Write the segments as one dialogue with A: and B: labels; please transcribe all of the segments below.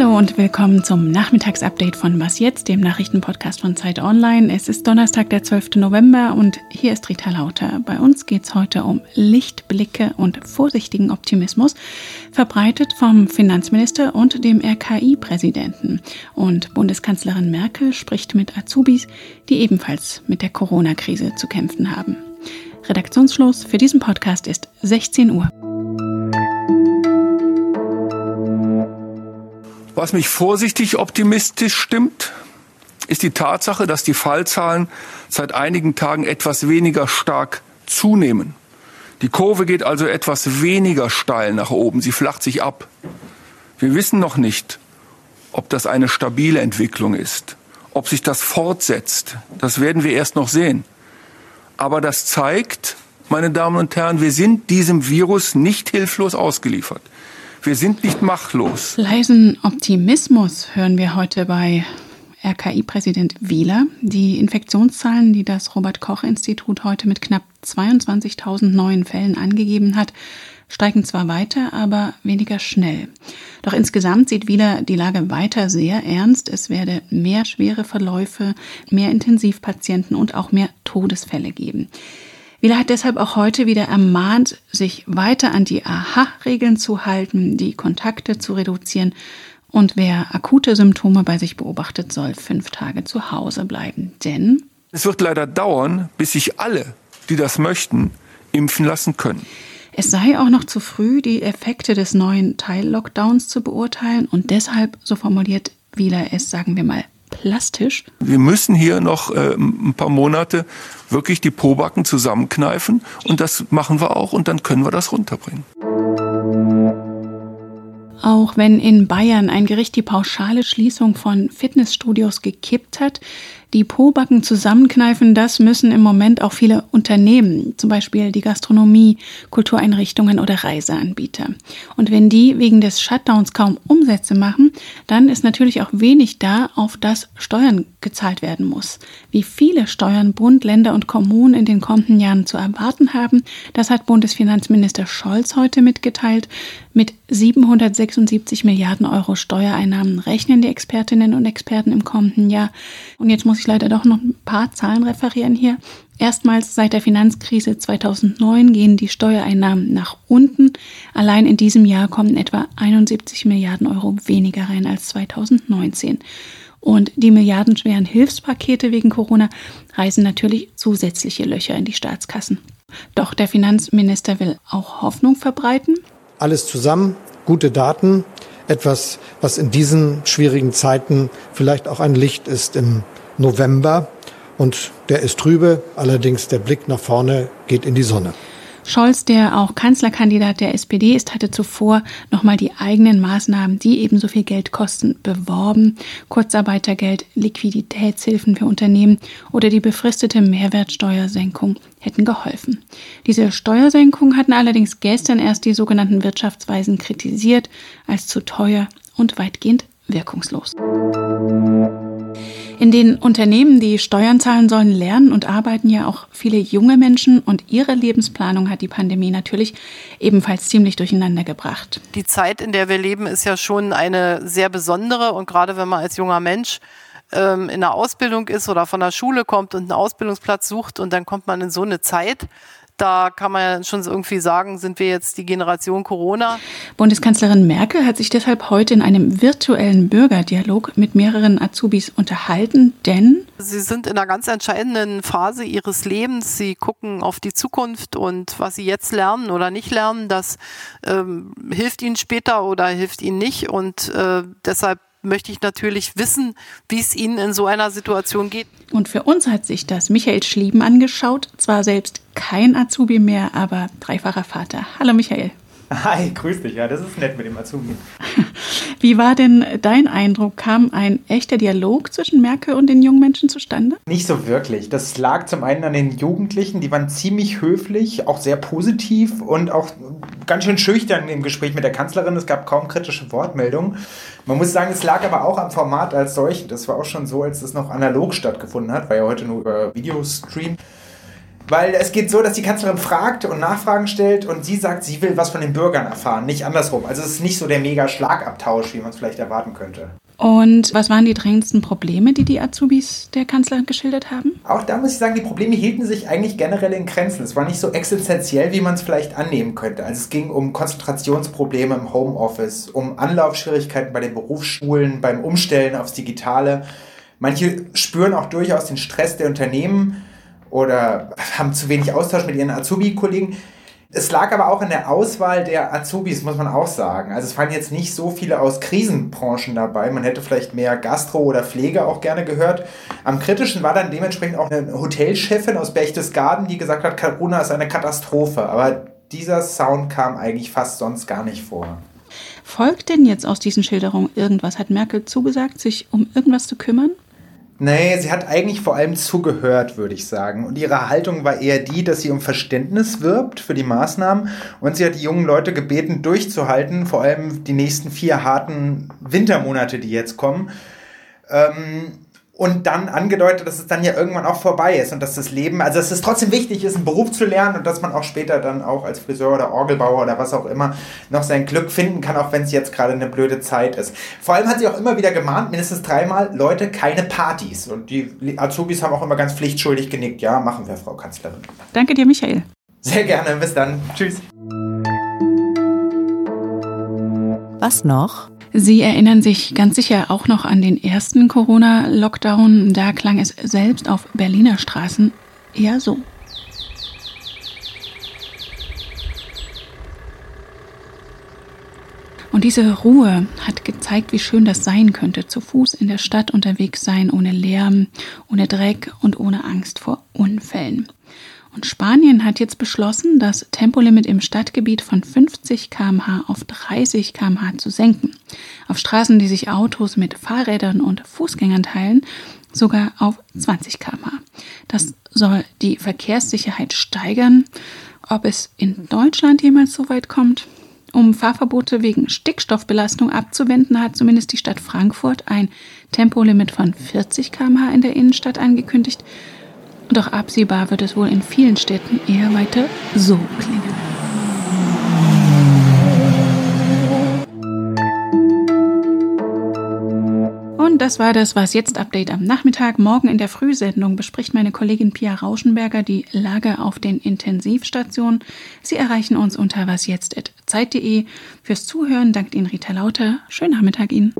A: Hallo und willkommen zum Nachmittagsupdate von Was jetzt, dem Nachrichtenpodcast von Zeit Online. Es ist Donnerstag, der 12. November und hier ist Rita Lauter. Bei uns geht es heute um Lichtblicke und vorsichtigen Optimismus, verbreitet vom Finanzminister und dem RKI-Präsidenten. Und Bundeskanzlerin Merkel spricht mit Azubis, die ebenfalls mit der Corona-Krise zu kämpfen haben. Redaktionsschluss für diesen Podcast ist 16 Uhr.
B: Was mich vorsichtig optimistisch stimmt, ist die Tatsache, dass die Fallzahlen seit einigen Tagen etwas weniger stark zunehmen. Die Kurve geht also etwas weniger steil nach oben, sie flacht sich ab. Wir wissen noch nicht, ob das eine stabile Entwicklung ist, ob sich das fortsetzt. Das werden wir erst noch sehen. Aber das zeigt, meine Damen und Herren, wir sind diesem Virus nicht hilflos ausgeliefert. Wir sind nicht machtlos.
A: Leisen Optimismus hören wir heute bei RKI-Präsident Wieler. Die Infektionszahlen, die das Robert Koch-Institut heute mit knapp 22.000 neuen Fällen angegeben hat, steigen zwar weiter, aber weniger schnell. Doch insgesamt sieht Wieler die Lage weiter sehr ernst. Es werde mehr schwere Verläufe, mehr Intensivpatienten und auch mehr Todesfälle geben. Wieler hat deshalb auch heute wieder ermahnt, sich weiter an die AHA-Regeln zu halten, die Kontakte zu reduzieren und wer akute Symptome bei sich beobachtet, soll fünf Tage zu Hause bleiben. Denn
B: es wird leider dauern, bis sich alle, die das möchten, impfen lassen können.
A: Es sei auch noch zu früh, die Effekte des neuen Teil-Lockdowns zu beurteilen und deshalb, so formuliert Wieler es, sagen wir mal, plastisch.
B: Wir müssen hier noch äh, ein paar Monate wirklich die Probacken zusammenkneifen und das machen wir auch und dann können wir das runterbringen.
A: Auch wenn in Bayern ein Gericht die pauschale Schließung von Fitnessstudios gekippt hat, die Pobacken zusammenkneifen, das müssen im Moment auch viele Unternehmen, zum Beispiel die Gastronomie, Kultureinrichtungen oder Reiseanbieter. Und wenn die wegen des Shutdowns kaum Umsätze machen, dann ist natürlich auch wenig da, auf das Steuern gezahlt werden muss. Wie viele Steuern Bund, Länder und Kommunen in den kommenden Jahren zu erwarten haben, das hat Bundesfinanzminister Scholz heute mitgeteilt. Mit 776 Milliarden Euro Steuereinnahmen rechnen die Expertinnen und Experten im kommenden Jahr. Und jetzt muss muss ich leider doch noch ein paar Zahlen referieren hier. Erstmals seit der Finanzkrise 2009 gehen die Steuereinnahmen nach unten. Allein in diesem Jahr kommen etwa 71 Milliarden Euro weniger rein als 2019. Und die milliardenschweren Hilfspakete wegen Corona reißen natürlich zusätzliche Löcher in die Staatskassen. Doch der Finanzminister will auch Hoffnung verbreiten.
C: Alles zusammen, gute Daten, etwas, was in diesen schwierigen Zeiten vielleicht auch ein Licht ist im November und der ist trübe, allerdings der Blick nach vorne geht in die Sonne.
A: Scholz, der auch Kanzlerkandidat der SPD ist, hatte zuvor nochmal die eigenen Maßnahmen, die ebenso viel Geld kosten, beworben. Kurzarbeitergeld, Liquiditätshilfen für Unternehmen oder die befristete Mehrwertsteuersenkung hätten geholfen. Diese Steuersenkung hatten allerdings gestern erst die sogenannten Wirtschaftsweisen kritisiert als zu teuer und weitgehend wirkungslos. In den Unternehmen, die Steuern zahlen sollen, lernen und arbeiten ja auch viele junge Menschen und ihre Lebensplanung hat die Pandemie natürlich ebenfalls ziemlich durcheinander gebracht.
D: Die Zeit, in der wir leben, ist ja schon eine sehr besondere und gerade wenn man als junger Mensch ähm, in der Ausbildung ist oder von der Schule kommt und einen Ausbildungsplatz sucht und dann kommt man in so eine Zeit, da kann man schon irgendwie sagen, sind wir jetzt die Generation Corona.
A: Bundeskanzlerin Merkel hat sich deshalb heute in einem virtuellen Bürgerdialog mit mehreren Azubis unterhalten, denn
D: sie sind in einer ganz entscheidenden Phase ihres Lebens. Sie gucken auf die Zukunft und was sie jetzt lernen oder nicht lernen, das ähm, hilft ihnen später oder hilft ihnen nicht. Und äh, deshalb möchte ich natürlich wissen, wie es Ihnen in so einer Situation geht.
A: Und für uns hat sich das Michael Schlieben angeschaut. Zwar selbst kein Azubi mehr, aber dreifacher Vater. Hallo Michael.
E: Hi, grüß dich. Ja, das ist nett mit dem Azubi.
A: Wie war denn dein Eindruck? Kam ein echter Dialog zwischen Merkel und den jungen Menschen zustande?
E: Nicht so wirklich. Das lag zum einen an den Jugendlichen, die waren ziemlich höflich, auch sehr positiv und auch ganz schön schüchtern im Gespräch mit der Kanzlerin. Es gab kaum kritische Wortmeldungen. Man muss sagen, es lag aber auch am Format als solchen. Das war auch schon so, als es noch analog stattgefunden hat, weil ja heute nur über Videostream. Weil es geht so, dass die Kanzlerin fragt und Nachfragen stellt und sie sagt, sie will was von den Bürgern erfahren, nicht andersrum. Also es ist nicht so der mega Schlagabtausch, wie man es vielleicht erwarten könnte.
A: Und was waren die drängendsten Probleme, die die Azubis der Kanzlerin geschildert haben?
E: Auch da muss ich sagen, die Probleme hielten sich eigentlich generell in Grenzen. Es war nicht so existenziell, wie man es vielleicht annehmen könnte. Also es ging um Konzentrationsprobleme im Homeoffice, um Anlaufschwierigkeiten bei den Berufsschulen, beim Umstellen aufs Digitale. Manche spüren auch durchaus den Stress der Unternehmen oder haben zu wenig Austausch mit ihren Azubi-Kollegen. Es lag aber auch in der Auswahl der Azubis, muss man auch sagen. Also es waren jetzt nicht so viele aus Krisenbranchen dabei. Man hätte vielleicht mehr Gastro oder Pflege auch gerne gehört. Am kritischen war dann dementsprechend auch eine Hotelchefin aus Berchtesgaden, die gesagt hat, Corona ist eine Katastrophe. Aber dieser Sound kam eigentlich fast sonst gar nicht vor.
A: Folgt denn jetzt aus diesen Schilderungen irgendwas? Hat Merkel zugesagt, sich um irgendwas zu kümmern?
E: Nee, sie hat eigentlich vor allem zugehört, würde ich sagen. Und ihre Haltung war eher die, dass sie um Verständnis wirbt für die Maßnahmen. Und sie hat die jungen Leute gebeten, durchzuhalten, vor allem die nächsten vier harten Wintermonate, die jetzt kommen. Ähm, und dann angedeutet, dass es dann ja irgendwann auch vorbei ist und dass das Leben, also dass es trotzdem wichtig ist, einen Beruf zu lernen und dass man auch später dann auch als Friseur oder Orgelbauer oder was auch immer noch sein Glück finden kann, auch wenn es jetzt gerade eine blöde Zeit ist. Vor allem hat sie auch immer wieder gemahnt, mindestens dreimal, Leute, keine Partys. Und die Azubis haben auch immer ganz pflichtschuldig genickt, ja, machen wir, Frau Kanzlerin.
A: Danke dir, Michael.
E: Sehr gerne, bis dann. Tschüss.
F: Was noch?
A: Sie erinnern sich ganz sicher auch noch an den ersten Corona-Lockdown. Da klang es selbst auf Berliner Straßen eher so. Und diese Ruhe hat gezeigt, wie schön das sein könnte, zu Fuß in der Stadt unterwegs sein, ohne Lärm, ohne Dreck und ohne Angst vor Unfällen. Und Spanien hat jetzt beschlossen, das Tempolimit im Stadtgebiet von 50 km/h auf 30 km/h zu senken. Auf Straßen, die sich Autos mit Fahrrädern und Fußgängern teilen, sogar auf 20 km/h. Das soll die Verkehrssicherheit steigern. Ob es in Deutschland jemals so weit kommt? Um Fahrverbote wegen Stickstoffbelastung abzuwenden, hat zumindest die Stadt Frankfurt ein Tempolimit von 40 km/h in der Innenstadt angekündigt. Doch absehbar wird es wohl in vielen Städten eher weiter so klingen. Und das war das Was jetzt Update am Nachmittag. Morgen in der Frühsendung bespricht meine Kollegin Pia Rauschenberger die Lage auf den Intensivstationen. Sie erreichen uns unter wasjetzt.zeit.de. Fürs Zuhören dankt Ihnen Rita Lauter. Schönen Nachmittag Ihnen.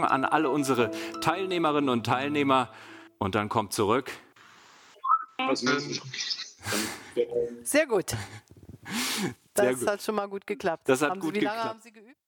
G: Morgen an alle unsere Teilnehmerinnen und Teilnehmer. Und dann kommt zurück.
D: Sehr gut. Das
G: Sehr gut.
D: hat schon mal gut geklappt.
G: Das hat
D: haben
G: gut
D: Sie, wie lange
G: geklappt.
D: haben Sie geübt?